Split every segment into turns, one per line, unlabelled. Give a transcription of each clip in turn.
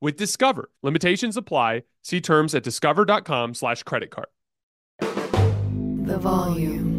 with Discover. Limitations apply. See terms at discover.com slash credit card.
The volume.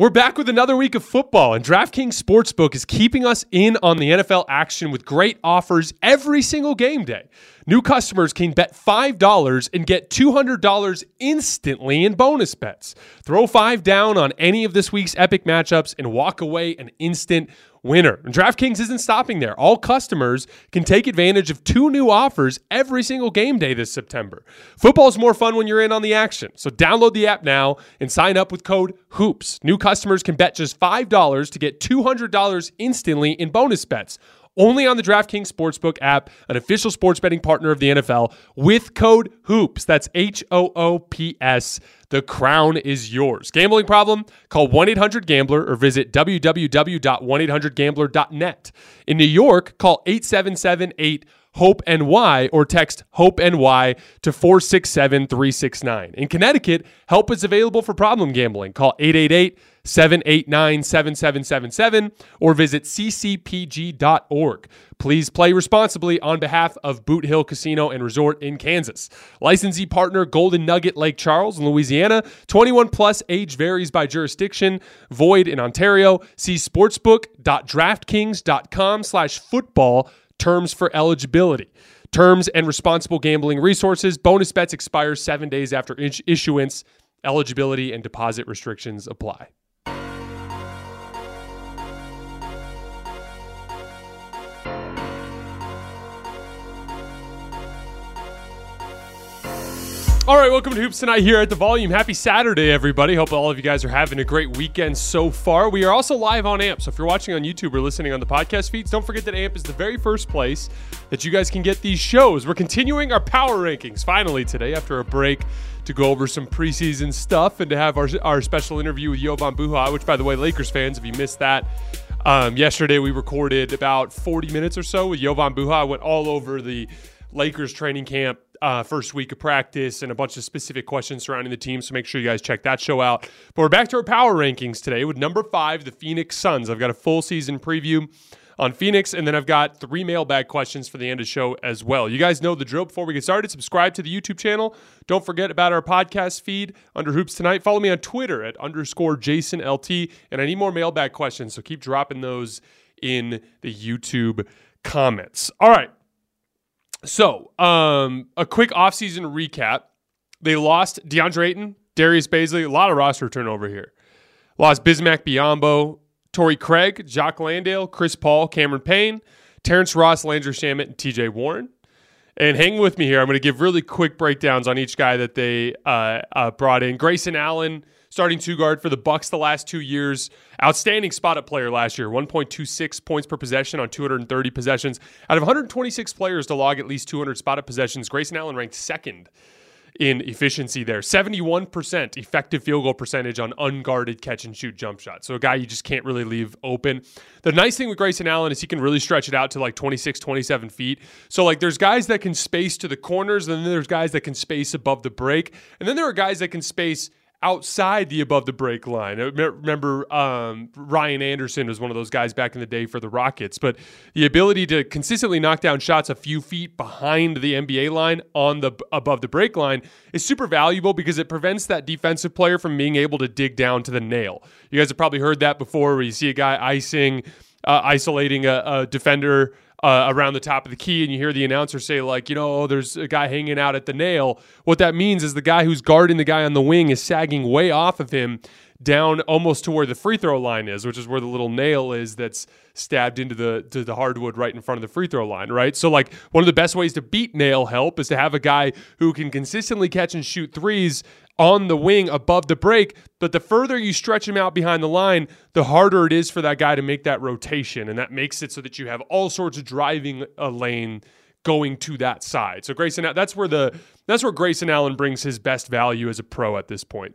We're back with another week of football, and DraftKings Sportsbook is keeping us in on the NFL action with great offers every single game day. New customers can bet $5 and get $200 instantly in bonus bets. Throw 5 down on any of this week's epic matchups and walk away an instant winner. And DraftKings isn't stopping there. All customers can take advantage of two new offers every single game day this September. Football's more fun when you're in on the action. So download the app now and sign up with code HOOPS. New customers can bet just $5 to get $200 instantly in bonus bets only on the DraftKings Sportsbook app, an official sports betting partner of the NFL, with code HOOPS. That's H O O P S. The crown is yours. Gambling problem? Call 1 800 Gambler or visit www.1800Gambler.net. In New York, call 877 8 Hope and NY or text Hope and NY to 467 369. In Connecticut, help is available for problem gambling. Call 888 789 7777 or visit ccpg.org. Please play responsibly on behalf of Boot Hill Casino and Resort in Kansas. Licensee partner Golden Nugget Lake Charles in Louisiana. 21 plus age varies by jurisdiction. Void in Ontario. See sportsbook.draftkings.com slash football terms for eligibility. Terms and responsible gambling resources. Bonus bets expire seven days after issuance. Eligibility and deposit restrictions apply. All right, welcome to Hoops Tonight here at the Volume. Happy Saturday, everybody. Hope all of you guys are having a great weekend so far. We are also live on AMP, so if you're watching on YouTube or listening on the podcast feeds, don't forget that AMP is the very first place that you guys can get these shows. We're continuing our power rankings finally today after a break to go over some preseason stuff and to have our, our special interview with Jovan Buha, which, by the way, Lakers fans, if you missed that, um, yesterday we recorded about 40 minutes or so with Jovan Buha. I went all over the Lakers training camp uh, first week of practice and a bunch of specific questions surrounding the team. So make sure you guys check that show out. But we're back to our power rankings today with number five, the Phoenix Suns. I've got a full season preview on Phoenix, and then I've got three mailbag questions for the end of the show as well. You guys know the drill. Before we get started, subscribe to the YouTube channel. Don't forget about our podcast feed under Hoops Tonight. Follow me on Twitter at underscore Jason LT, and I need more mailbag questions, so keep dropping those in the YouTube comments. All right. So, um, a quick offseason recap. They lost DeAndre Ayton, Darius Bazley, a lot of roster turnover here. Lost Bismack Biyombo, Torrey Craig, Jock Landale, Chris Paul, Cameron Payne, Terrence Ross, Landry Shamet, and TJ Warren. And hang with me here. I'm going to give really quick breakdowns on each guy that they uh, uh, brought in. Grayson Allen, starting two guard for the Bucks the last two years. Outstanding spot up player last year, 1.26 points per possession on 230 possessions. Out of 126 players to log at least 200 spot up possessions, Grayson Allen ranked second in efficiency there. 71% effective field goal percentage on unguarded catch and shoot jump shots. So a guy you just can't really leave open. The nice thing with Grayson Allen is he can really stretch it out to like 26, 27 feet. So like there's guys that can space to the corners, and then there's guys that can space above the break. And then there are guys that can space outside the above the break line. Remember um, Ryan Anderson was one of those guys back in the day for the Rockets, but the ability to consistently knock down shots a few feet behind the NBA line on the above the break line is super valuable because it prevents that defensive player from being able to dig down to the nail. You guys have probably heard that before where you see a guy icing, uh, isolating a, a defender uh, around the top of the key and you hear the announcer say like you know oh, there's a guy hanging out at the nail. What that means is the guy who's guarding the guy on the wing is sagging way off of him down almost to where the free throw line is which is where the little nail is that's stabbed into the to the hardwood right in front of the free throw line right so like one of the best ways to beat nail help is to have a guy who can consistently catch and shoot threes on the wing above the break. But the further you stretch him out behind the line, the harder it is for that guy to make that rotation. And that makes it so that you have all sorts of driving a lane going to that side. So Grayson, that's where the that's where Grayson Allen brings his best value as a pro at this point.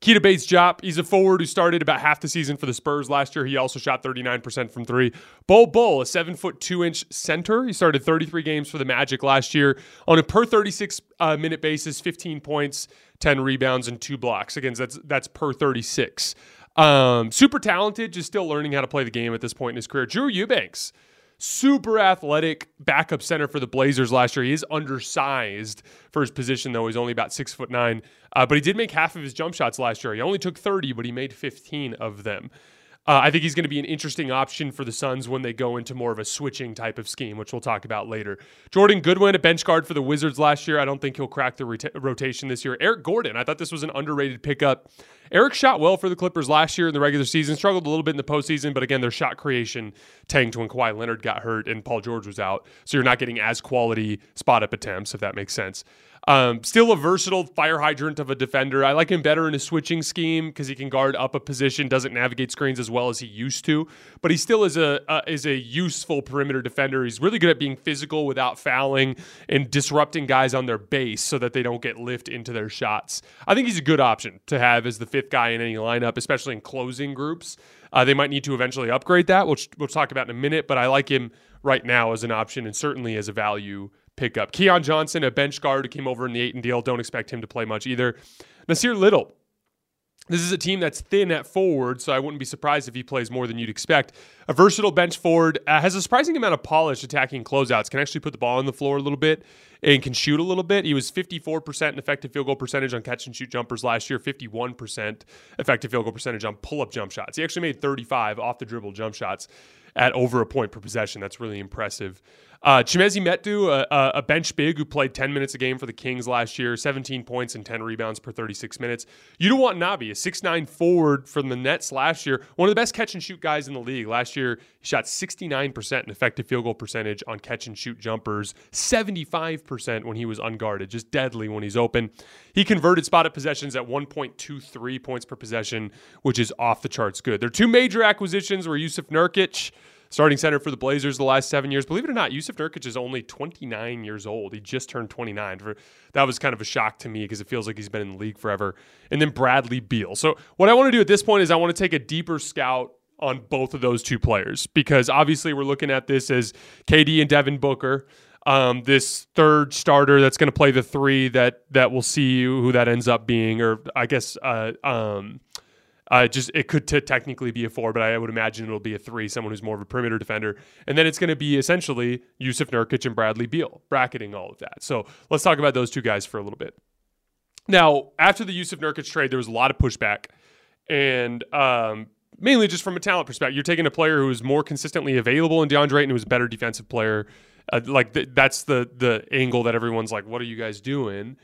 Keita Bates-Diop, he's a forward who started about half the season for the Spurs last year. He also shot 39% from three. Bol Bol, a seven foot two inch center. He started 33 games for the Magic last year on a per 36 uh, minute basis, 15 points, 10 rebounds, and two blocks. Again, that's that's per 36. Um, super talented, just still learning how to play the game at this point in his career. Drew Eubanks, super athletic backup center for the Blazers last year. He is undersized for his position, though. He's only about six foot nine. Uh, but he did make half of his jump shots last year. He only took 30, but he made 15 of them. Uh, I think he's going to be an interesting option for the Suns when they go into more of a switching type of scheme, which we'll talk about later. Jordan Goodwin, a bench guard for the Wizards last year. I don't think he'll crack the rota- rotation this year. Eric Gordon, I thought this was an underrated pickup. Eric shot well for the Clippers last year in the regular season, struggled a little bit in the postseason, but again, their shot creation tanked when Kawhi Leonard got hurt and Paul George was out. So you're not getting as quality spot up attempts, if that makes sense. Um, still a versatile fire hydrant of a defender. I like him better in a switching scheme because he can guard up a position, doesn't navigate screens as well as he used to. But he still is a uh, is a useful perimeter defender. He's really good at being physical without fouling and disrupting guys on their base so that they don't get lift into their shots. I think he's a good option to have as the fifth guy in any lineup, especially in closing groups. Uh, they might need to eventually upgrade that, which we'll talk about in a minute. But I like him right now as an option and certainly as a value pickup. Keon Johnson, a bench guard who came over in the Ayton deal. Don't expect him to play much either. Nassir Little. This is a team that's thin at forward, so I wouldn't be surprised if he plays more than you'd expect. A versatile bench forward, uh, has a surprising amount of polish attacking closeouts, can actually put the ball on the floor a little bit and can shoot a little bit. He was 54% in effective field goal percentage on catch and shoot jumpers last year, 51% effective field goal percentage on pull up jump shots. He actually made 35 off the dribble jump shots at over a point per possession. That's really impressive. Uh, Chimezie Metu, a, a, bench big who played 10 minutes a game for the Kings last year, 17 points and 10 rebounds per 36 minutes. Yuta Watanabe, a 6'9 forward from the Nets last year, one of the best catch and shoot guys in the league. Last year, he shot 69% in effective field goal percentage on catch and shoot jumpers, 75% when he was unguarded, just deadly when he's open. He converted spotted possessions at 1.23 points per possession, which is off the charts good. There are two major acquisitions were Jusuf Nurkic starting center for the Blazers the last seven years. Believe it or not, Jusuf Nurkic is only 29 years old. He just turned 29. For, that was kind of a shock to me because it feels like he's been in the league forever. And then Bradley Beal. So what I want to do at this point is I want to take a deeper scout on both of those two players because obviously we're looking at this as KD and Devin Booker. Um, this third starter that's going to play the three that that we'll see who that ends up being, or I guess uh, um, uh, just it could t- technically be a four, but I would imagine it'll be a three, someone who's more of a perimeter defender. And then it's going to be essentially Jusuf Nurkic and Bradley Beal, bracketing all of that. So let's talk about those two guys for a little bit. Now, after the Jusuf Nurkic trade, there was a lot of pushback, and um, mainly just from a talent perspective. You're taking a player who is more consistently available in DeAndre Ayton, who's a better defensive player. Uh, like th- that's the the angle that everyone's like, "What are you guys doing?"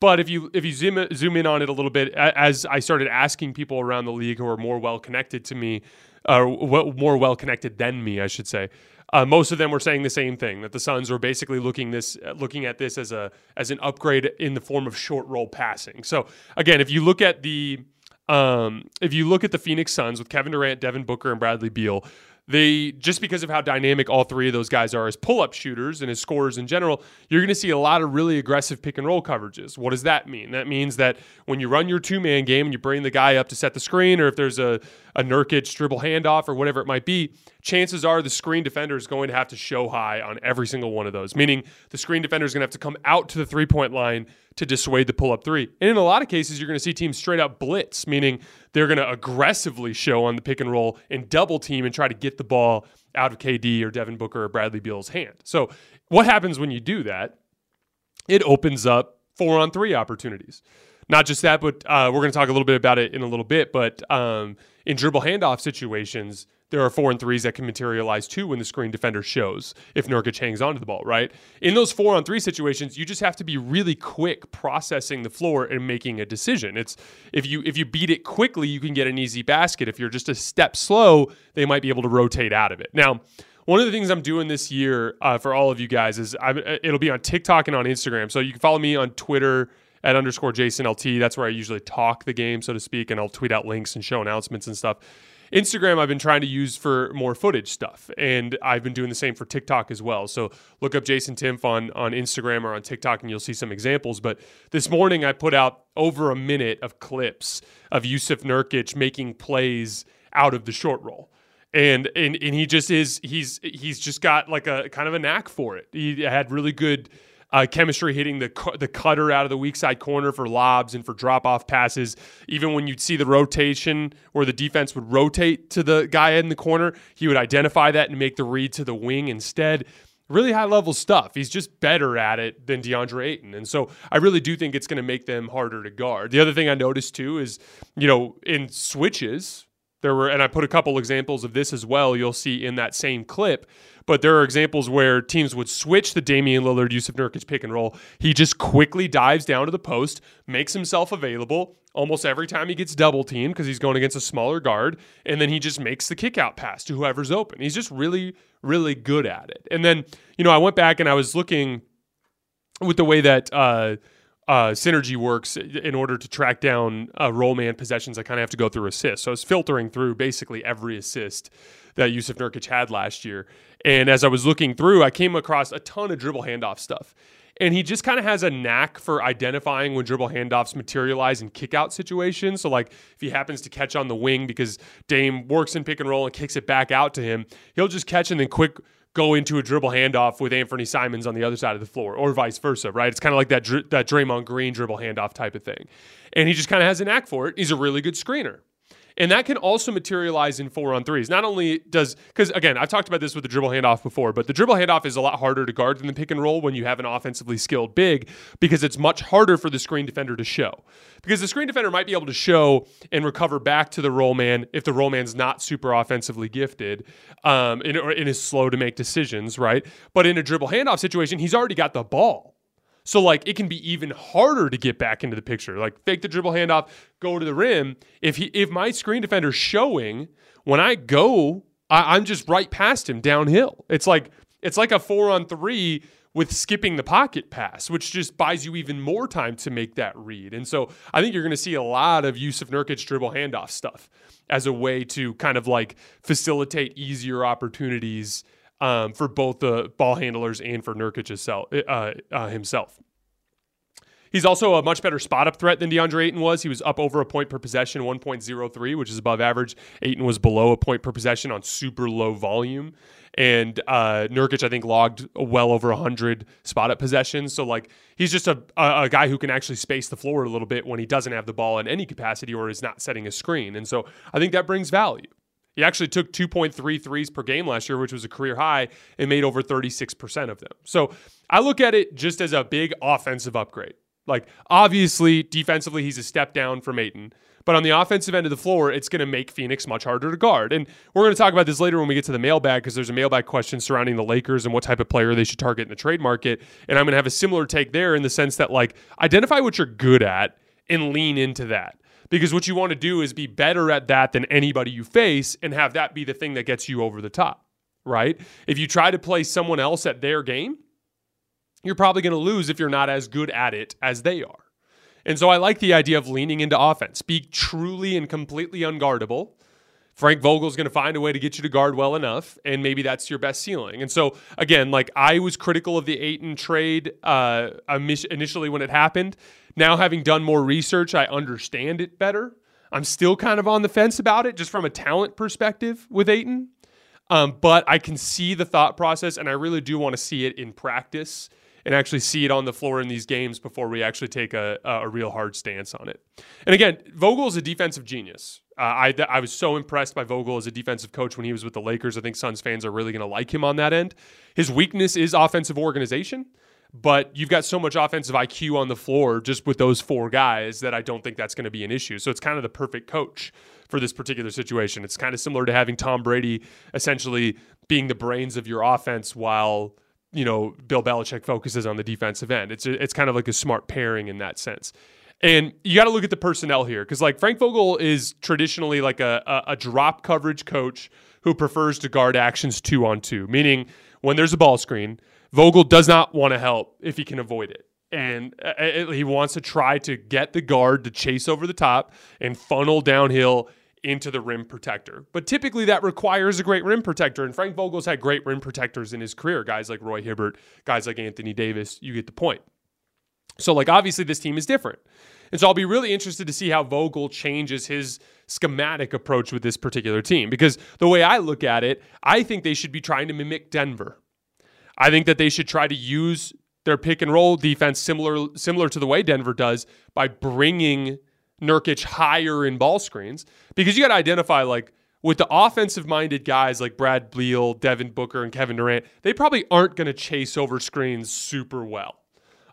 But if you if you zoom zoom in on it a little bit, as I started asking people around the league who are more well connected to me, or uh, more well connected than me, I should say, uh, most of them were saying the same thing that the Suns were basically looking this looking at this as a as an upgrade in the form of short roll passing. So again, if you look at the um, if you look at the Phoenix Suns with Kevin Durant, Devin Booker, and Bradley Beal, they just because of how dynamic all three of those guys are as pull-up shooters and as scorers in general, you're going to see a lot of really aggressive pick and roll coverages. What does that mean? That means that when you run your two-man game and you bring the guy up to set the screen, or if there's a a Nurkic dribble handoff or whatever it might be, chances are the screen defender is going to have to show high on every single one of those. Meaning the screen defender is going to have to come out to the three-point line to dissuade the pull-up three. And in a lot of cases, you're going to see teams straight up blitz, meaning they're going to aggressively show on the pick and roll and double team and try to get the ball out of KD or Devin Booker or Bradley Beal's hand. So, what happens when you do that? It opens up four on three opportunities. Not just that, but uh, we're going to talk a little bit about it in a little bit. But um, in dribble handoff situations, there are four and threes that can materialize too when the screen defender shows if Nurkic hangs onto the ball, right? In those four on three situations, you just have to be really quick processing the floor and making a decision. It's if you if you beat it quickly, you can get an easy basket. If you're just a step slow, they might be able to rotate out of it. Now, one of the things I'm doing this year uh, for all of you guys is I'm, it'll be on TikTok and on Instagram. So you can follow me on Twitter at underscore Jason LT. That's where I usually talk the game, so to speak, and I'll tweet out links and show announcements and stuff. Instagram, I've been trying to use for more footage stuff, and I've been doing the same for TikTok as well. So look up Jason Timpf on on Instagram or on TikTok, and you'll see some examples. But this morning, I put out over a minute of clips of Jusuf Nurkic making plays out of the short roll. And, and and he just is he's he's just got like a kind of a knack for it. He had really good uh, chemistry hitting the cu- the cutter out of the weak side corner for lobs and for drop off passes. Even when you'd see the rotation where the defense would rotate to the guy in the corner, he would identify that and make the read to the wing instead. Really high level stuff. He's just better at it than DeAndre Ayton. And so I really do think it's going to make them harder to guard. The other thing I noticed too is, you know, in switches, there were, and I put a couple examples of this as well, you'll see in that same clip. But there are examples where teams would switch the Damian Lillard Jusuf Nurkic pick and roll. He just quickly dives down to the post, makes himself available almost every time he gets double teamed because he's going against a smaller guard, and then he just makes the kick out pass to whoever's open. He's just really, really good at it. And then, you know, I went back and I was looking with the way that uh, uh, synergy works in order to track down uh, roll man possessions. I kind of have to go through assists. So I was filtering through basically every assist that Jusuf Nurkic had last year. And as I was looking through, I came across a ton of dribble handoff stuff. And he just kind of has a knack for identifying when dribble handoffs materialize in kick out situations. So, like, if he happens to catch on the wing because Dame works in pick and roll and kicks it back out to him, he'll just catch and then quick go into a dribble handoff with Anthony Simons on the other side of the floor, or vice versa, right? It's kind of like that that Draymond Green dribble handoff type of thing, and he just kind of has a knack for it. He's a really good screener. And that can also materialize in four on threes. Not only does, because again, I've talked about this with the dribble handoff before, but the dribble handoff is a lot harder to guard than the pick and roll when you have an offensively skilled big because it's much harder for the screen defender to show. Because the screen defender might be able to show and recover back to the roll man if the roll man's not super offensively gifted um, and, and is slow to make decisions, right? But in a dribble handoff situation, he's already got the ball. So like it can be even harder to get back into the picture. Like fake the dribble handoff, go to the rim. If he if my screen defender's showing, when I go, I, I'm just right past him downhill. It's like it's like a four on three with skipping the pocket pass, which just buys you even more time to make that read. And so I think you're going to see a lot of Jusuf Nurkic dribble handoff stuff as a way to kind of like facilitate easier opportunities um, for both the ball handlers and for Nurkic himself. Uh, uh, himself. He's also a much better spot up threat than DeAndre Ayton was. He was up over a point per possession, 1.03, which is above average. Ayton was below a point per possession on super low volume. And uh, Nurkic, I think, logged well over 100 spot up possessions. So, like, he's just a, a, a guy who can actually space the floor a little bit when he doesn't have the ball in any capacity or is not setting a screen. And so I think that brings value. He actually took 2.3 threes per game last year, which was a career high, and made over 36% of them. So I look at it just as a big offensive upgrade. Like, obviously, defensively, he's a step down from Ayton. But on the offensive end of the floor, it's going to make Phoenix much harder to guard. And we're going to talk about this later when we get to the mailbag because there's a mailbag question surrounding the Lakers and what type of player they should target in the trade market. And I'm going to have a similar take there in the sense that, like, identify what you're good at and lean into that because what you want to do is be better at that than anybody you face and have that be the thing that gets you over the top, right? If you try to play someone else at their game, you're probably going to lose if you're not as good at it as they are. And so I like the idea of leaning into offense. Be truly and completely unguardable Frank Vogel's going to find a way to get you to guard well enough, and maybe that's your best ceiling. And so, again, like I was critical of the Ayton trade uh, initially when it happened. Now, having done more research, I understand it better. I'm still kind of on the fence about it, just from a talent perspective with Ayton. Um, but I can see the thought process, and I really do want to see it in practice and actually see it on the floor in these games before we actually take a, a real hard stance on it. And again, Vogel is a defensive genius. Uh, I, I was so impressed by Vogel as a defensive coach when he was with the Lakers. I think Suns fans are really going to like him on that end. His weakness is offensive organization, but you've got so much offensive IQ on the floor just with those four guys that I don't think that's going to be an issue. So it's kind of the perfect coach for this particular situation. It's kind of similar to having Tom Brady essentially being the brains of your offense while you know Bill Belichick focuses on the defensive end. It's a, it's kind of like a smart pairing in that sense. And you got to look at the personnel here because like Frank Vogel is traditionally like a, a, a drop coverage coach who prefers to guard actions two on two, meaning when there's a ball screen, Vogel does not want to help if he can avoid it. And uh, he wants to try to get the guard to chase over the top and funnel downhill into the rim protector. But typically that requires a great rim protector. And Frank Vogel's had great rim protectors in his career, guys like Roy Hibbert, guys like Anthony Davis. You get the point. So, like, obviously, this team is different. And so I'll be really interested to see how Vogel changes his schematic approach with this particular team. Because the way I look at it, I think they should be trying to mimic Denver. I think that they should try to use their pick and roll defense similar similar to the way Denver does by bringing Nurkic higher in ball screens because you got to identify like with the offensive minded guys like Brad Beal, Devin Booker, and Kevin Durant, they probably aren't going to chase over screens super well.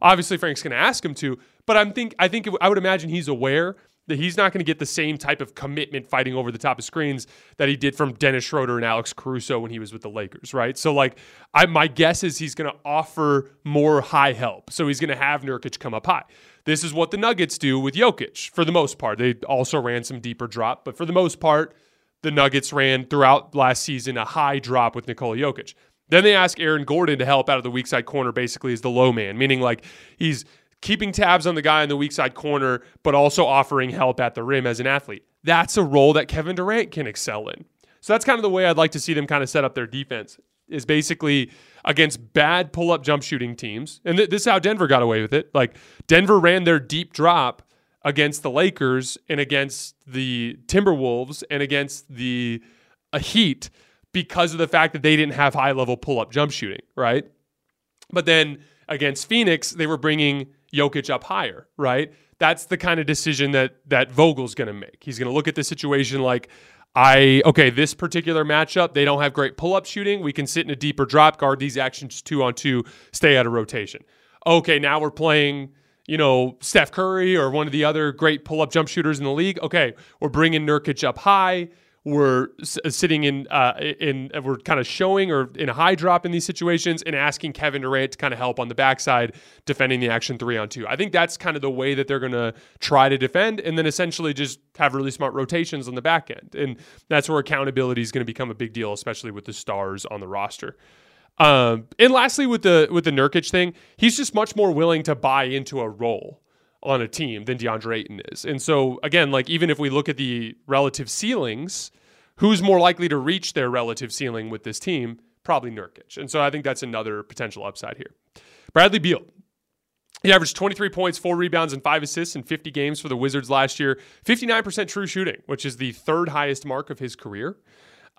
Obviously, Frank's going to ask him to, but I'm think I think it, I would imagine he's aware that he's not going to get the same type of commitment fighting over the top of screens that he did from Dennis Schroeder and Alex Caruso when he was with the Lakers, right? So like I my guess is he's going to offer more high help. So he's going to have Nurkic come up high. This is what the Nuggets do with Jokic for the most part. They also ran some deeper drop, but for the most part, the Nuggets ran throughout last season a high drop with Nikola Jokic. Then they ask Aaron Gordon to help out of the weak side corner basically as the low man, meaning like he's keeping tabs on the guy in the weak side corner, but also offering help at the rim as an athlete. That's a role that Kevin Durant can excel in. So that's kind of the way I'd like to see them kind of set up their defense is basically against bad pull up jump shooting teams. And th- this is how Denver got away with it. Like Denver ran their deep drop against the Lakers and against the Timberwolves and against the uh, Heat because of the fact that they didn't have high level pull up jump shooting, right? But then against Phoenix, they were bringing Jokic up higher, right? That's the kind of decision that that Vogel's going to make. He's going to look at the situation like I okay, this particular matchup, they don't have great pull-up shooting. We can sit in a deeper drop, guard these actions two on two, stay out of rotation. Okay, now we're playing, you know, Steph Curry or one of the other great pull-up jump shooters in the league. Okay, we're bringing Nurkic up high we're uh, sitting in uh, in uh, we're kind of showing or in a high drop in these situations and asking Kevin Durant to kind of help on the backside defending the action three on two. I think that's kind of the way that they're going to try to defend, and then essentially just have really smart rotations on the back end, and that's where accountability is going to become a big deal, especially with the stars on the roster. Um, and lastly, with the with the Nurkic thing, he's just much more willing to buy into a role on a team than DeAndre Ayton is. And so again, like even if we look at the relative ceilings, who's more likely to reach their relative ceiling with this team? Probably Nurkic. And so I think that's another potential upside here. Bradley Beal. He averaged 23 points, four rebounds, and five assists in 50 games for the Wizards last year. 59% true shooting, which is the third highest mark of his career.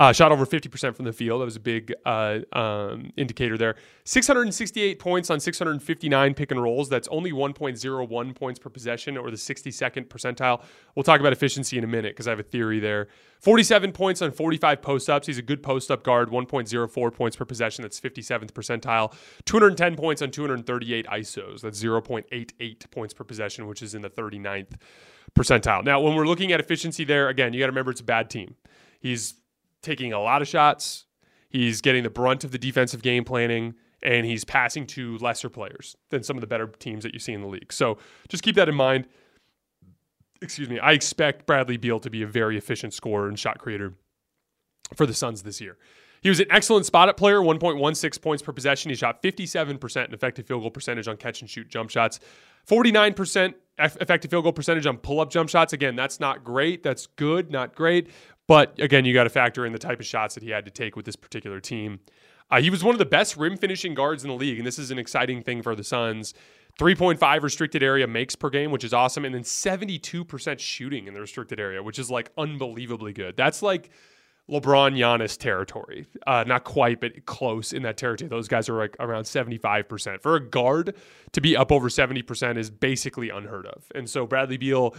Uh, shot over 50% from the field. That was a big uh, um, indicator there. 668 points on 659 pick and rolls. That's only 1.01 points per possession or the 62nd percentile. We'll talk about efficiency in a minute because I have a theory there. 47 points on 45 post ups. He's a good post up guard, 1.04 points per possession. That's 57th percentile. 210 points on 238 ISOs. That's 0.88 points per possession, which is in the 39th percentile. Now, when we're looking at efficiency there, again, you got to remember it's a bad team. He's taking a lot of shots. He's getting the brunt of the defensive game planning, and he's passing to lesser players than some of the better teams that you see in the league. So just keep that in mind. Excuse me. I expect Bradley Beal to be a very efficient scorer and shot creator for the Suns this year. He was an excellent spot up player, 1.16 points per possession. He shot 57% in effective field goal percentage on catch and shoot jump shots, 49% effective field goal percentage on pull up jump shots. Again, that's not great. That's good, not great But again, you got to factor in the type of shots that he had to take with this particular team. Uh, he was one of the best rim finishing guards in the league, and this is an exciting thing for the Suns. 3.5 restricted area makes per game, which is awesome. And then 72% shooting in the restricted area, which is like unbelievably good. That's like LeBron Giannis territory. Uh, not quite, but close in that territory. Those guys are like around 75%. For a guard to be up over 70% is basically unheard of. And so Bradley Beal,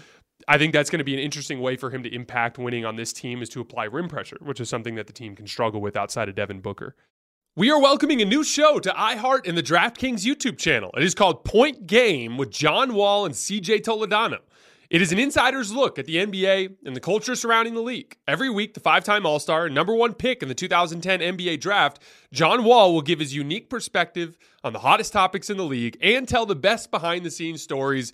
I think that's going to be an interesting way for him to impact winning on this team is to apply rim pressure, which is something that the team can struggle with outside of Devin Booker. We are welcoming a new show to iHeart and the DraftKings YouTube channel. It is called Point Game with John Wall and CJ Toledano. It is an insider's look at the NBA and the culture surrounding the league. Every week, the five time All Star and number one pick in the 2010 NBA draft, John Wall will give his unique perspective on the hottest topics in the league and tell the best behind the scenes stories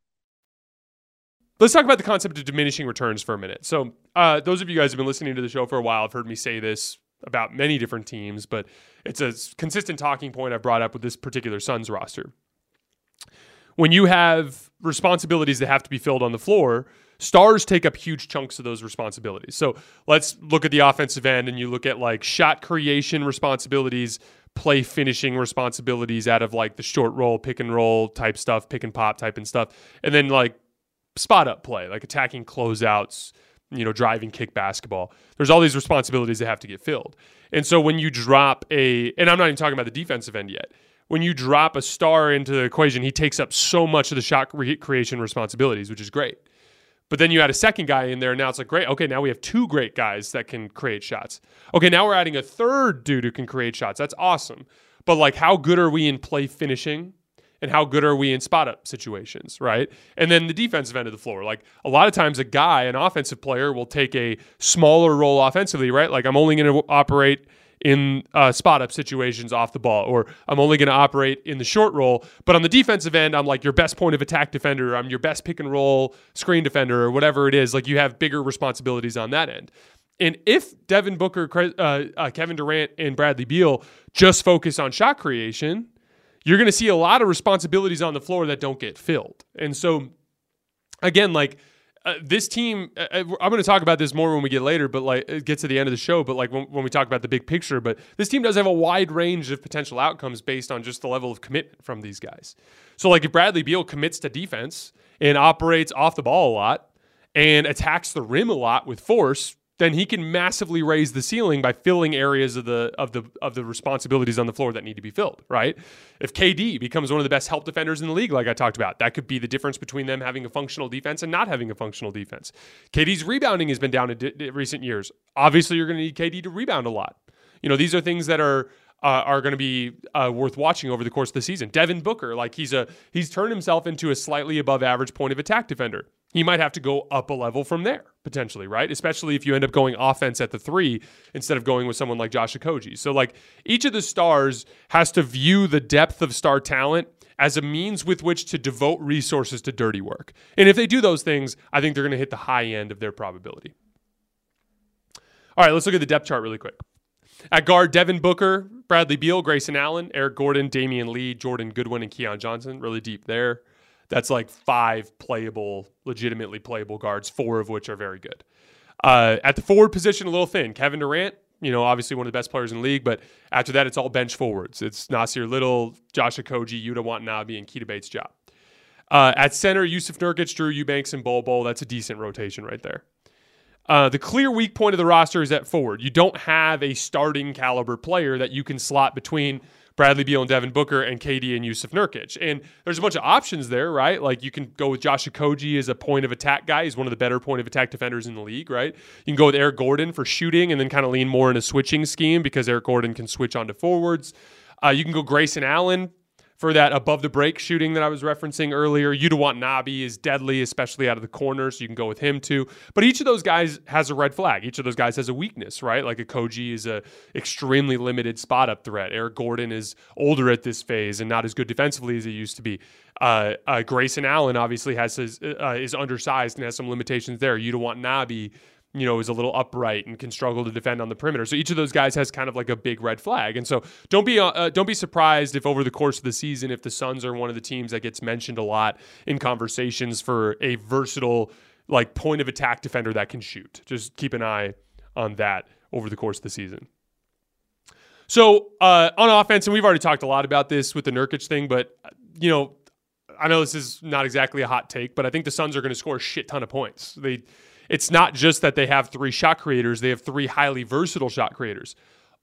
Let's talk about the concept of diminishing returns for a minute. So, uh, those of you guys who have been listening to the show for a while have heard me say this about many different teams, but it's a consistent talking point I've brought up with this particular Suns roster. When you have responsibilities that have to be filled on the floor, stars take up huge chunks of those responsibilities. So let's look at the offensive end and you look at like shot creation responsibilities, play finishing responsibilities out of like the short roll, pick and roll type stuff, pick and pop type and stuff. And then like spot up play, like attacking closeouts, you know, driving kick basketball. There's all these responsibilities that have to get filled. And so when you drop a, and I'm not even talking about the defensive end yet. When you drop a star into the equation, he takes up so much of the shot creation responsibilities, which is great. But then you add a second guy in there. And now it's like, great. Okay, now we have two great guys that can create shots. Okay, now we're adding a third dude who can create shots. That's awesome. But like, how good are we in play finishing? And how good are we in spot up situations, right? And then the defensive end of the floor. Like a lot of times, a guy, an offensive player, will take a smaller role offensively, right? Like I'm only going to operate in uh, spot up situations off the ball, or I'm only going to operate in the short roll. But on the defensive end, I'm like your best point of attack defender, I'm your best pick and roll screen defender, or whatever it is. Like you have bigger responsibilities on that end. And if Devin Booker, uh, uh, Kevin Durant, and Bradley Beal just focus on shot creation, you're going to see a lot of responsibilities on the floor that don't get filled. And so, again, like uh, this team, uh, uh I'm going to talk about this more when we get later, but like it gets to the end of the show. But like when, when we talk about the big picture, but this team does have a wide range of potential outcomes based on just the level of commitment from these guys. So like if Bradley Beal commits to defense and operates off the ball a lot and attacks the rim a lot with force, then he can massively raise the ceiling by filling areas of the of the of the responsibilities on the floor that need to be filled, right? If KD becomes one of the best help defenders in the league like I talked about, that could be the difference between them having a functional defense and not having a functional defense. KD's rebounding has been down in d- recent years. Obviously, you're going to need KD to rebound a lot. You know, these are things that are uh, are going to be uh, worth watching over the course of the season. Devin Booker, like he's a he's turned himself into a slightly above average point of attack defender he might have to go up a level from there potentially, right? Especially if you end up going offense at the three instead of going with someone like Josh Okogie. So like each of the stars has to view the depth of star talent as a means with which to devote resources to dirty work. And if they do those things, I think they're going to hit the high end of their probability. All right, let's look at the depth chart really quick. At guard, Devin Booker, Bradley Beal, Grayson Allen, Eric Gordon, Damion Lee, Jordan Goodwin, and Keon Johnson. Really deep there. That's like five playable, legitimately playable guards, four of which are very good. Uh, at the forward position, a little thin. Kevin Durant, you know, obviously one of the best players in the league, but after that, it's all bench forwards. It's Nassir Little, Josh Okogie, Yuta Watanabe, and Keita Bates-Diop. Uh, at center, Jusuf Nurkic, Drew Eubanks, and Bol Bol. That's a decent rotation right there. Uh, the clear weak point of the roster is at forward. You don't have a starting caliber player that you can slot between Bradley Beal and Devin Booker and KD and Jusuf Nurkic. And there's a bunch of options there, right? Like you can go with Josh Okogie as a point of attack guy. He's one of the better point of attack defenders in the league, right? You can go with Eric Gordon for shooting and then kind of lean more in a switching scheme because Eric Gordon can switch onto forwards. Uh, you can go Grayson Allen for that above the break shooting that I was referencing earlier. Yuta Watanabe is deadly, especially out of the corner, so you can go with him too. But each of those guys has a red flag. Each of those guys has a weakness, right? Like Okogie is a extremely limited spot up threat. Eric Gordon is older at this phase and not as good defensively as he used to be. Uh, uh, Grayson Allen obviously has his uh, is undersized and has some limitations there. Yuta Watanabe you know, is a little upright and can struggle to defend on the perimeter. So each of those guys has kind of like a big red flag. And so don't be uh, uh, don't be surprised if over the course of the season, if the Suns are one of the teams that gets mentioned a lot in conversations for a versatile like point of attack defender that can shoot. Just keep an eye on that over the course of the season. So uh, on offense, and we've already talked a lot about this with the Nurkic thing, but you know, I know this is not exactly a hot take, but I think the Suns are going to score a shit ton of points. They it's not just that they have three shot creators, they have three highly versatile shot creators.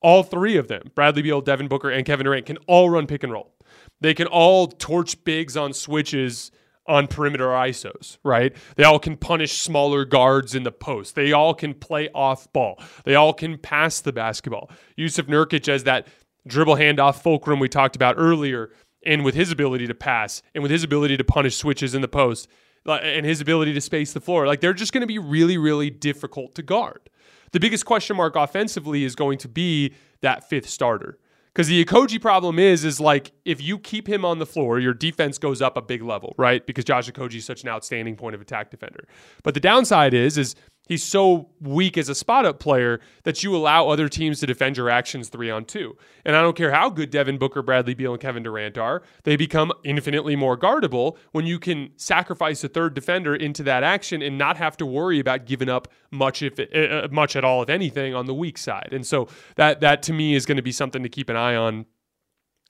All three of them, Bradley Beal, Devin Booker, and Kevin Durant, can all run pick and roll. They can all torch bigs on switches on perimeter ISOs, right? They all can punish smaller guards in the post. They all can play off ball. They all can pass the basketball. Jusuf Nurkic as that dribble handoff fulcrum we talked about earlier, and with his ability to pass and with his ability to punish switches in the post, and his ability to space the floor. Like they're just going to be really, really difficult to guard. The biggest question mark offensively is going to be that fifth starter. Because the Okogie problem is, is like if you keep him on the floor, your defense goes up a big level, right? Because Josh Okogie is such an outstanding point of attack defender. But the downside is, is he's so weak as a spot up player that you allow other teams to defend your actions three on two. And I don't care how good Devin Booker, Bradley Beal, and Kevin Durant are, they become infinitely more guardable when you can sacrifice a third defender into that action and not have to worry about giving up much if uh much at all if anything on the weak side. And so that that to me is going to be something to keep an eye on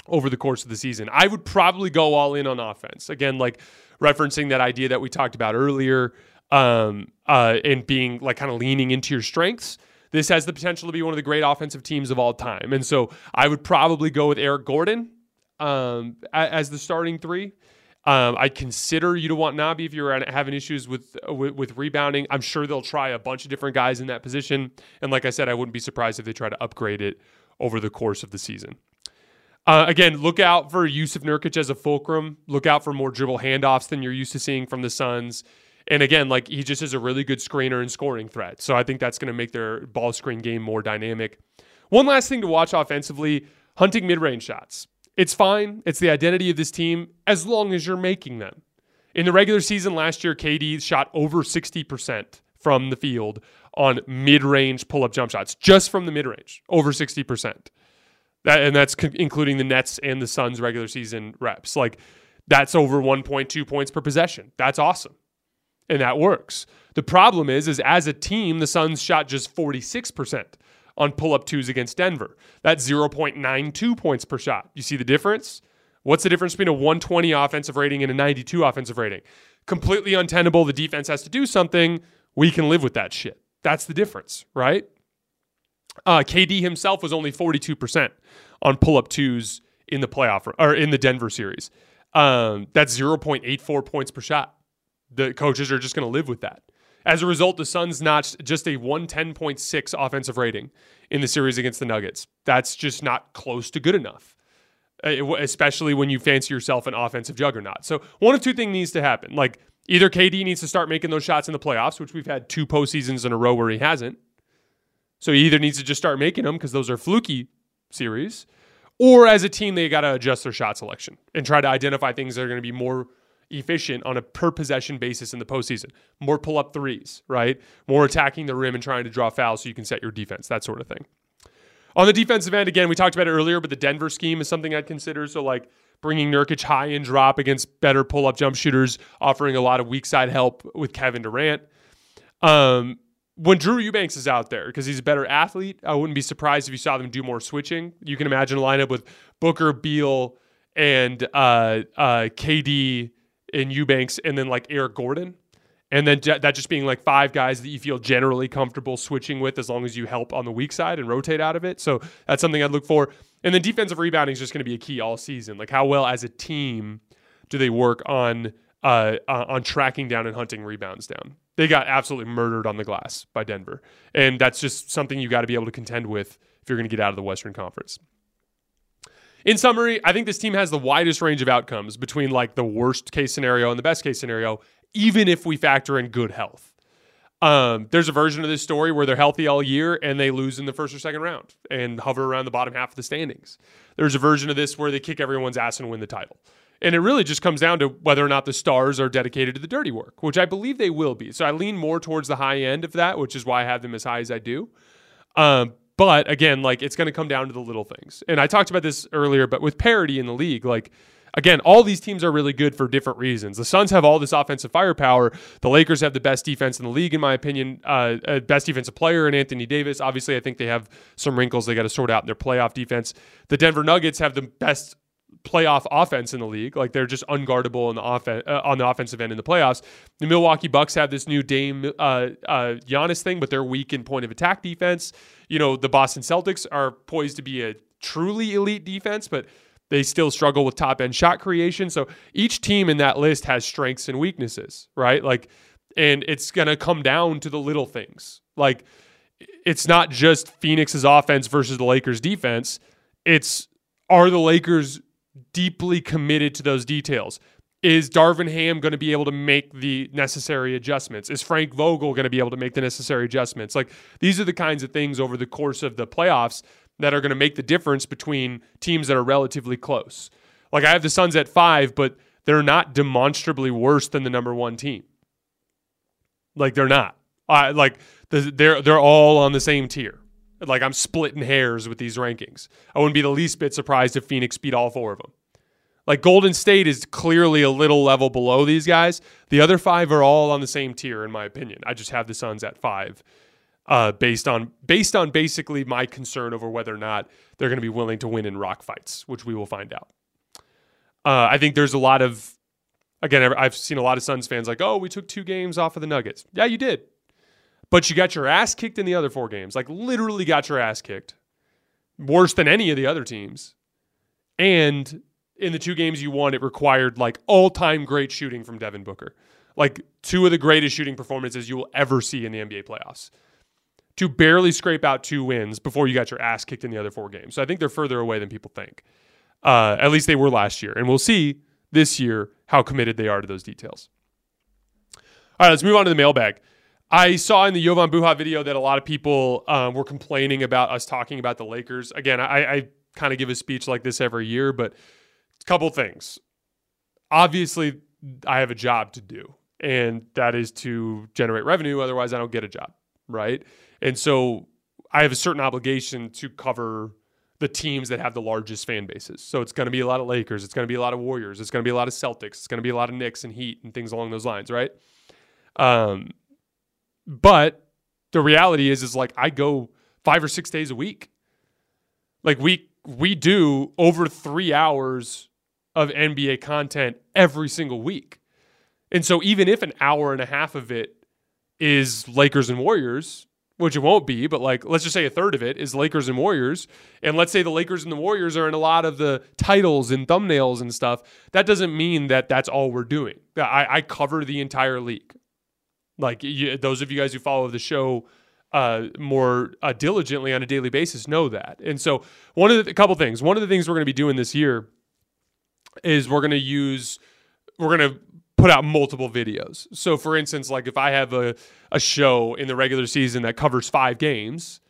over the course of the season. I would probably go all in on offense. Again, like referencing that idea that we talked about earlier um, uh, and being like kind of leaning into your strengths. This has the potential to be one of the great offensive teams of all time. And so I would probably go with Eric Gordon um, as the starting three. Um, I'd consider want Watanabe if you're having issues with, with, with rebounding. I'm sure they'll try a bunch of different guys in that position. And like I said, I wouldn't be surprised if they try to upgrade it over the course of the season. Uh, again, look out for Jusuf Nurkic as a fulcrum. Look out for more dribble handoffs than you're used to seeing from the Suns. And again, like he just is a really good screener and scoring threat. So I think that's going to make their ball screen game more dynamic. One last thing to watch offensively hunting mid range shots. It's fine. It's the identity of this team as long as you're making them. In the regular season last year, KD shot over 60% from the field on mid range pull up jump shots, just from the mid range, over 60%. That, and that's including the Nets and the Suns regular season reps. Like that's over 1.2 points per possession. That's awesome and that works. The problem is, is as a team, the Suns shot just 46% on pull-up twos against Denver. That's 0.92 points per shot. You see the difference? What's the difference between a 120 offensive rating and a 92 offensive rating? Completely untenable. The defense has to do something. We can live with that shit. That's the difference, right? Uh, KD himself was only 42% on pull-up twos in the playoff or in the Denver series. Um, that's 0.84 points per shot the coaches are just going to live with that. As a result, the Suns notched just a 110.6 offensive rating in the series against the Nuggets. That's just not close to good enough, uh, especially when you fancy yourself an offensive juggernaut. So, one of two things needs to happen. Like, either KD needs to start making those shots in the playoffs, which we've had two postseasons in a row where he hasn't. So, he either needs to just start making them because those are fluky series, or as a team, they got to adjust their shot selection and try to identify things that are going to be more efficient on a per possession basis in the postseason. More pull up threes, right? More attacking the rim and trying to draw fouls so you can set your defense, that sort of thing. On the defensive end, again, we talked about it earlier, but the Denver scheme is something I'd consider. So, like bringing Nurkic high and drop against better pull up jump shooters, offering a lot of weak side help with Kevin Durant. Um, when Drew Eubanks is out there, because he's a better athlete, I wouldn't be surprised if you saw them do more switching. You can imagine a lineup with Booker, Beal, and uh, uh, KD and Eubanks, and then like Eric Gordon. And then that just being like five guys that you feel generally comfortable switching with as long as you help on the weak side and rotate out of it. So that's something I'd look for. And then defensive rebounding is just going to be a key all season. Like how well as a team do they work on uh, uh, on tracking down and hunting rebounds down? They got absolutely murdered on the glass by Denver, and that's just something you got to be able to contend with if you're going to get out of the Western Conference. In summary, I think this team has the widest range of outcomes between like the worst case scenario and the best case scenario, even if we factor in good health. Um, there's a version of this story where they're healthy all year and they lose in the first or second round and hover around the bottom half of the standings. There's a version of this where they kick everyone's ass and win the title. And it really just comes down to whether or not the stars are dedicated to the dirty work, which I believe they will be. So I lean more towards the high end of that, which is why I have them as high as I do. Um, but again, like it's going to come down to the little things. And I talked about this earlier, but with parity in the league, like again, all these teams are really good for different reasons. The Suns have all this offensive firepower. The Lakers have the best defense in the league, in my opinion, uh, uh best defensive player in Anthony Davis. Obviously, I think they have some wrinkles they got to sort out in their playoff defense. The Denver Nuggets have the best playoff offense in the league. Like they're just unguardable on the offense uh, on the offensive end in the playoffs. The Milwaukee Bucks have this new Dame uh, uh, Giannis thing, but they're weak in point of attack defense. You know, the Boston Celtics are poised to be a truly elite defense, but they still struggle with top end shot creation. So each team in that list has strengths and weaknesses, right? Like, and it's gonna come down to the little things. Like, it's not just Phoenix's offense versus the Lakers' defense. It's are the Lakers deeply committed to those details. Is Darvin Ham going to be able to make the necessary adjustments? Is Frank Vogel going to be able to make the necessary adjustments? Like these are the kinds of things over the course of the playoffs that are going to make the difference between teams that are relatively close. Like I have the Suns at five, but they're not demonstrably worse than the number one team. Like they're not. Like they're they're all on the same tier. Like I'm splitting hairs with these rankings. I wouldn't be the least bit surprised if Phoenix beat all four of them. Like Golden State is clearly a little level below these guys. The other five are all on the same tier, in my opinion. I just have the Suns at five, uh, based on based on basically my concern over whether or not they're going to be willing to win in rock fights, which we will find out. Uh, I think there's a lot of, again, I've seen a lot of Suns fans like, oh, we took two games off of the Nuggets. Yeah, you did. But you got your ass kicked in the other four games, like literally got your ass kicked, worse than any of the other teams. And in the two games you won, it required like all time great shooting from Devin Booker, like two of the greatest shooting performances you will ever see in the NBA playoffs. To barely scrape out two wins before you got your ass kicked in the other four games. So I think they're further away than people think. Uh, at least they were last year. And we'll see this year how committed they are to those details. All right, let's move on to the mailbag. I saw in the Jovan Buha video that a lot of people um, were complaining about us talking about the Lakers. Again, I, I kind of give a speech like this every year, but couple things. Obviously, I have a job to do, and that is to generate revenue. Otherwise, I don't get a job, right? And so I have a certain obligation to cover the teams that have the largest fan bases. So it's going to be a lot of Lakers. It's going to be a lot of Warriors. It's going to be a lot of Celtics. It's going to be a lot of Knicks and Heat and things along those lines, right? Um, but the reality is, is like I go five or six days a week. Like we we do over three hours of NBA content every single week. And so even if an hour and a half of it is Lakers and Warriors, which it won't be, but like let's just say a third of it is Lakers and Warriors, and let's say the Lakers and the Warriors are in a lot of the titles and thumbnails and stuff, that doesn't mean that that's all we're doing. I, I cover the entire league. Like you, those of you guys who follow the show uh, more uh, diligently on a daily basis know that. And so, one of the a couple things. One of the things we're going to be doing this year is we're going to use we're going to put out multiple videos. So, for instance, like if I have a a show in the regular season that covers five games,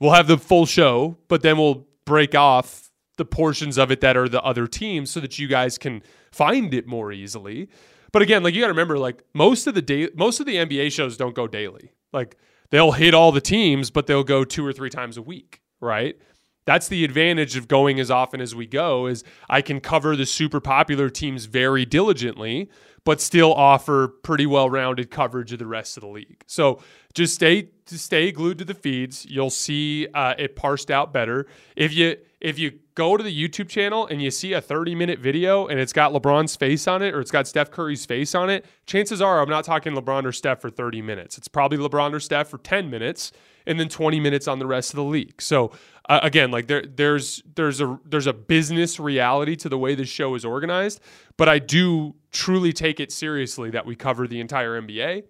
we'll have the full show, but then we'll break off the portions of it that are the other teams so that you guys can find it more easily. But again, like you got to remember, like most of the day, most of the NBA shows don't go daily. Like they'll hit all the teams, but they'll go two or three times a week, right? That's the advantage of going as often as we go is I can cover the super popular teams very diligently but still offer pretty well-rounded coverage of the rest of the league. So just stay stay glued to the feeds. You'll see uh, it parsed out better. If you if you go to the YouTube channel and you see a 30 minute video and it's got LeBron's face on it or it's got Steph Curry's face on it, chances are I'm not talking LeBron or Steph for 30 minutes. It's probably LeBron or Steph for 10 minutes and then 20 minutes on the rest of the league. So uh, again, like there there's there's a there's a business reality to the way this show is organized, but I do truly take it seriously that we cover the entire NBA.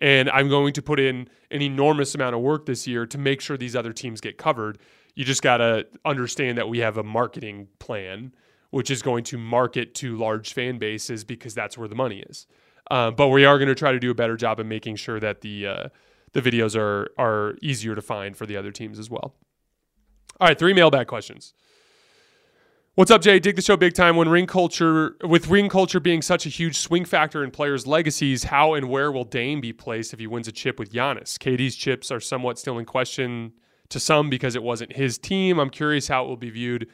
And I'm going to put in an enormous amount of work this year to make sure these other teams get covered. You just got to understand that we have a marketing plan, which is going to market to large fan bases because that's where the money is. Uh, but we are going to try to do a better job of making sure that the uh, the videos are are easier to find for the other teams as well. All right, three mailbag questions. What's up, Jay? Dig the show big time. When ring culture, with ring culture being such a huge swing factor in players' legacies, how and where will Dame be placed if he wins a chip with Giannis? KD's chips are somewhat still in question to some because it wasn't his team. I'm curious how it will be viewed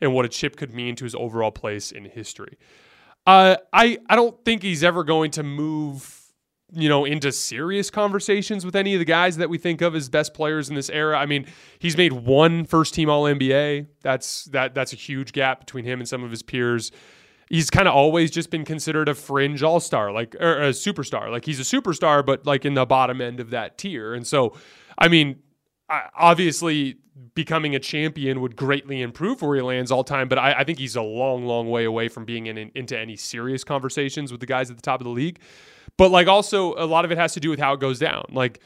and what a chip could mean to his overall place in history. Uh, I I don't think he's ever going to move you know, into serious conversations with any of the guys that we think of as best players in this era. I mean, he's made one first team all NBA. That's that that's a huge gap between him and some of his peers. He's kind of always just been considered a fringe all-star, like or a superstar. Like he's a superstar but like in the bottom end of that tier. And so, I mean, obviously becoming a champion would greatly improve where he lands all time, but I, I think he's a long, long way away from being in, in, into any serious conversations with the guys at the top of the league. But like also a lot of it has to do with how it goes down. Like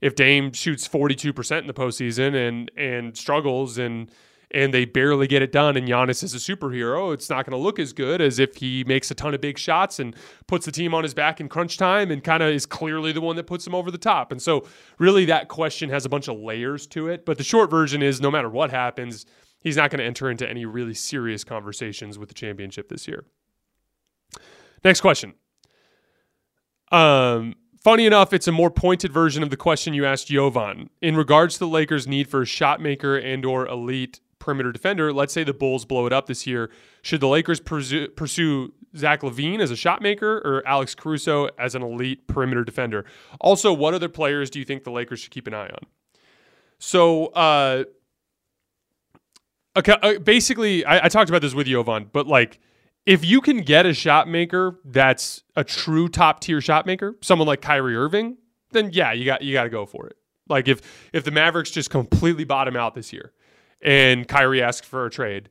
if Dame shoots 42% in the postseason and and struggles and and they barely get it done and Giannis is a superhero, it's not going to look as good as if he makes a ton of big shots and puts the team on his back in crunch time and kind of is clearly the one that puts him over the top. And so really that question has a bunch of layers to it, but the short version is no matter what happens, he's not going to enter into any really serious conversations with the championship this year. Next question. Um, funny enough, it's a more pointed version of the question you asked Jovan. In regards to the Lakers' need for a shot maker and or elite perimeter defender, let's say the Bulls blow it up this year, should the Lakers pursue, pursue Zach LaVine as a shot maker or Alex Caruso as an elite perimeter defender? Also, what other players do you think the Lakers should keep an eye on? So, uh, okay, uh, basically, I, I talked about this with Jovan, but like – if you can get a shot maker that's a true top tier shot maker, someone like Kyrie Irving, then yeah, you got you got to go for it. Like if if the Mavericks just completely bottom out this year, and Kyrie asks for a trade,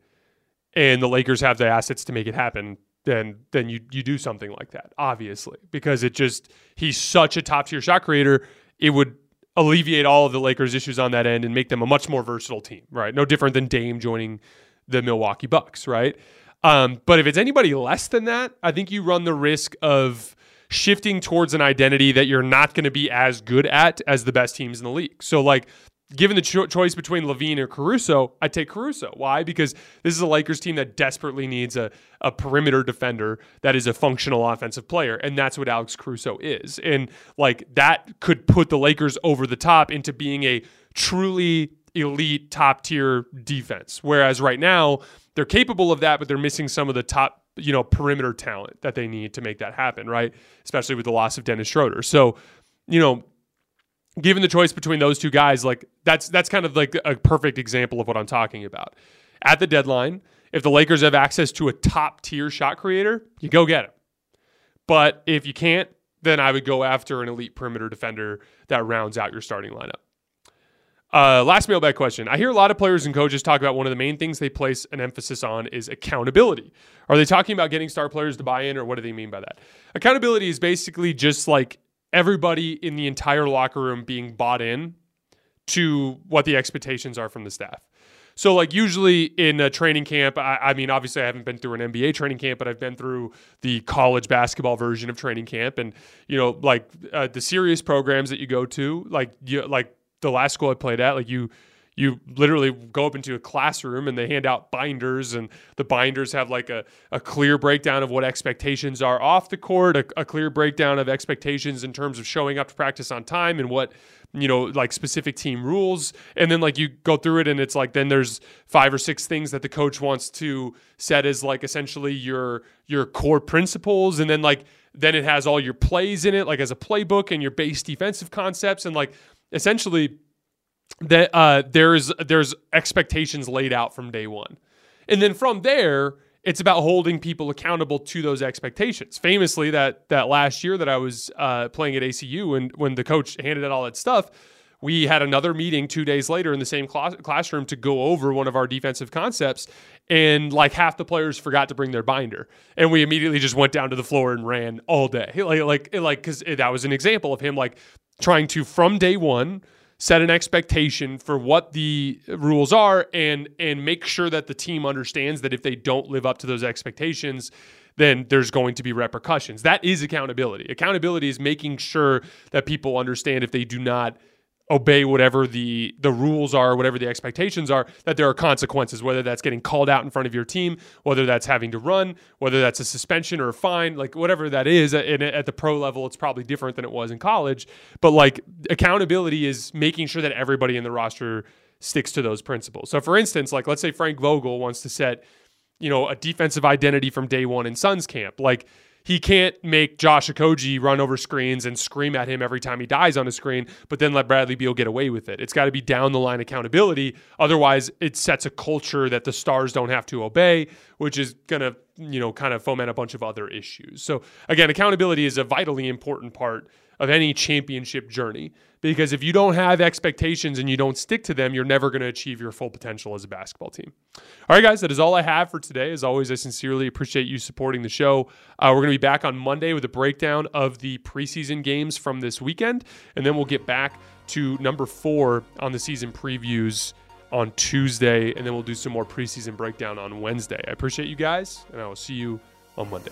and the Lakers have the assets to make it happen, then then you you do something like that, obviously, because it just he's such a top tier shot creator. It would alleviate all of the Lakers' issues on that end and make them a much more versatile team, right? No different than Dame joining the Milwaukee Bucks, right? Um, but if it's anybody less than that, I think you run the risk of shifting towards an identity that you're not going to be as good at as the best teams in the league. So, like, given the cho- choice between LaVine or Caruso, I take Caruso. Why? Because this is a Lakers team that desperately needs a, a perimeter defender that is a functional offensive player. And that's what Alex Caruso is. And, like, that could put the Lakers over the top into being a truly elite top tier defense. Whereas right now, they're capable of that, but they're missing some of the top, you know, perimeter talent that they need to make that happen, right? Especially with the loss of Dennis Schroeder. So, you know, given the choice between those two guys, like that's that's kind of like a perfect example of what I'm talking about. At the deadline, if the Lakers have access to a top tier shot creator, you go get him. But if you can't, then I would go after an elite perimeter defender that rounds out your starting lineup. Uh, last mailbag question. I hear a lot of players and coaches talk about one of the main things they place an emphasis on is accountability. Are they talking about getting star players to buy in, or what do they mean by that? Accountability is basically just like everybody in the entire locker room being bought in to what the expectations are from the staff. So, like, usually in a training camp, I, I, mean, obviously, I haven't been through an NBA training camp, but I've been through the college basketball version of training camp. And, you know, like uh, the serious programs that you go to, like, you, like the last school I played at, like you you literally go up into a classroom and they hand out binders and the binders have like a, a clear breakdown of what expectations are off the court a, a, clear breakdown of expectations in terms of showing up to practice on time and what you know, like specific team rules. And then like you go through it and it's like then there's five or six things that the coach wants to set as like essentially your your core principles. And then like then it has all your plays in it, like as a playbook and your base defensive concepts. And like essentially that uh there's there's expectations laid out from day one. And then from there, it's about holding people accountable to those expectations. Famously, that that last year that I was uh, playing at ACU and when the coach handed out all that stuff, we had another meeting two days later in the same class- classroom to go over one of our defensive concepts, and like half the players forgot to bring their binder, and we immediately just went down to the floor and ran all day, like like like because that was an example of him like trying to from day one set an expectation for what the rules are and and make sure that the team understands that if they don't live up to those expectations then there's going to be repercussions. That is accountability. Accountability is making sure that people understand if they do not obey whatever the the rules are, whatever the expectations are, that there are consequences, whether that's getting called out in front of your team, whether that's having to run, whether that's a suspension or a fine, like whatever that is. At the pro level, it's probably different than it was in college. But like accountability is making sure that everybody in the roster sticks to those principles. So for instance, like let's say Frank Vogel wants to set, you know, a defensive identity from day one in Suns camp, like he can't make Josh Okogie run over screens and scream at him every time he dies on a screen, but then let Bradley Beal get away with it. It's got to be down the line accountability. Otherwise, it sets a culture that the stars don't have to obey, which is going to, you know, kind of foment a bunch of other issues. So, again, accountability is a vitally important part of any championship journey because if you don't have expectations and you don't stick to them, you're never going to achieve your full potential as a basketball team. All right, guys, that is all I have for today. As always, I sincerely appreciate you supporting the show. Uh, we're going to be back on Monday with a breakdown of the preseason games from this weekend, and then we'll get back to number four on the season previews on Tuesday, and then we'll do some more preseason breakdown on Wednesday. I appreciate you guys, and I will see you on Monday.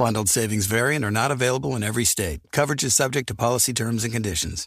Bundled savings variant are not available in every state. Coverage is subject to policy terms and conditions.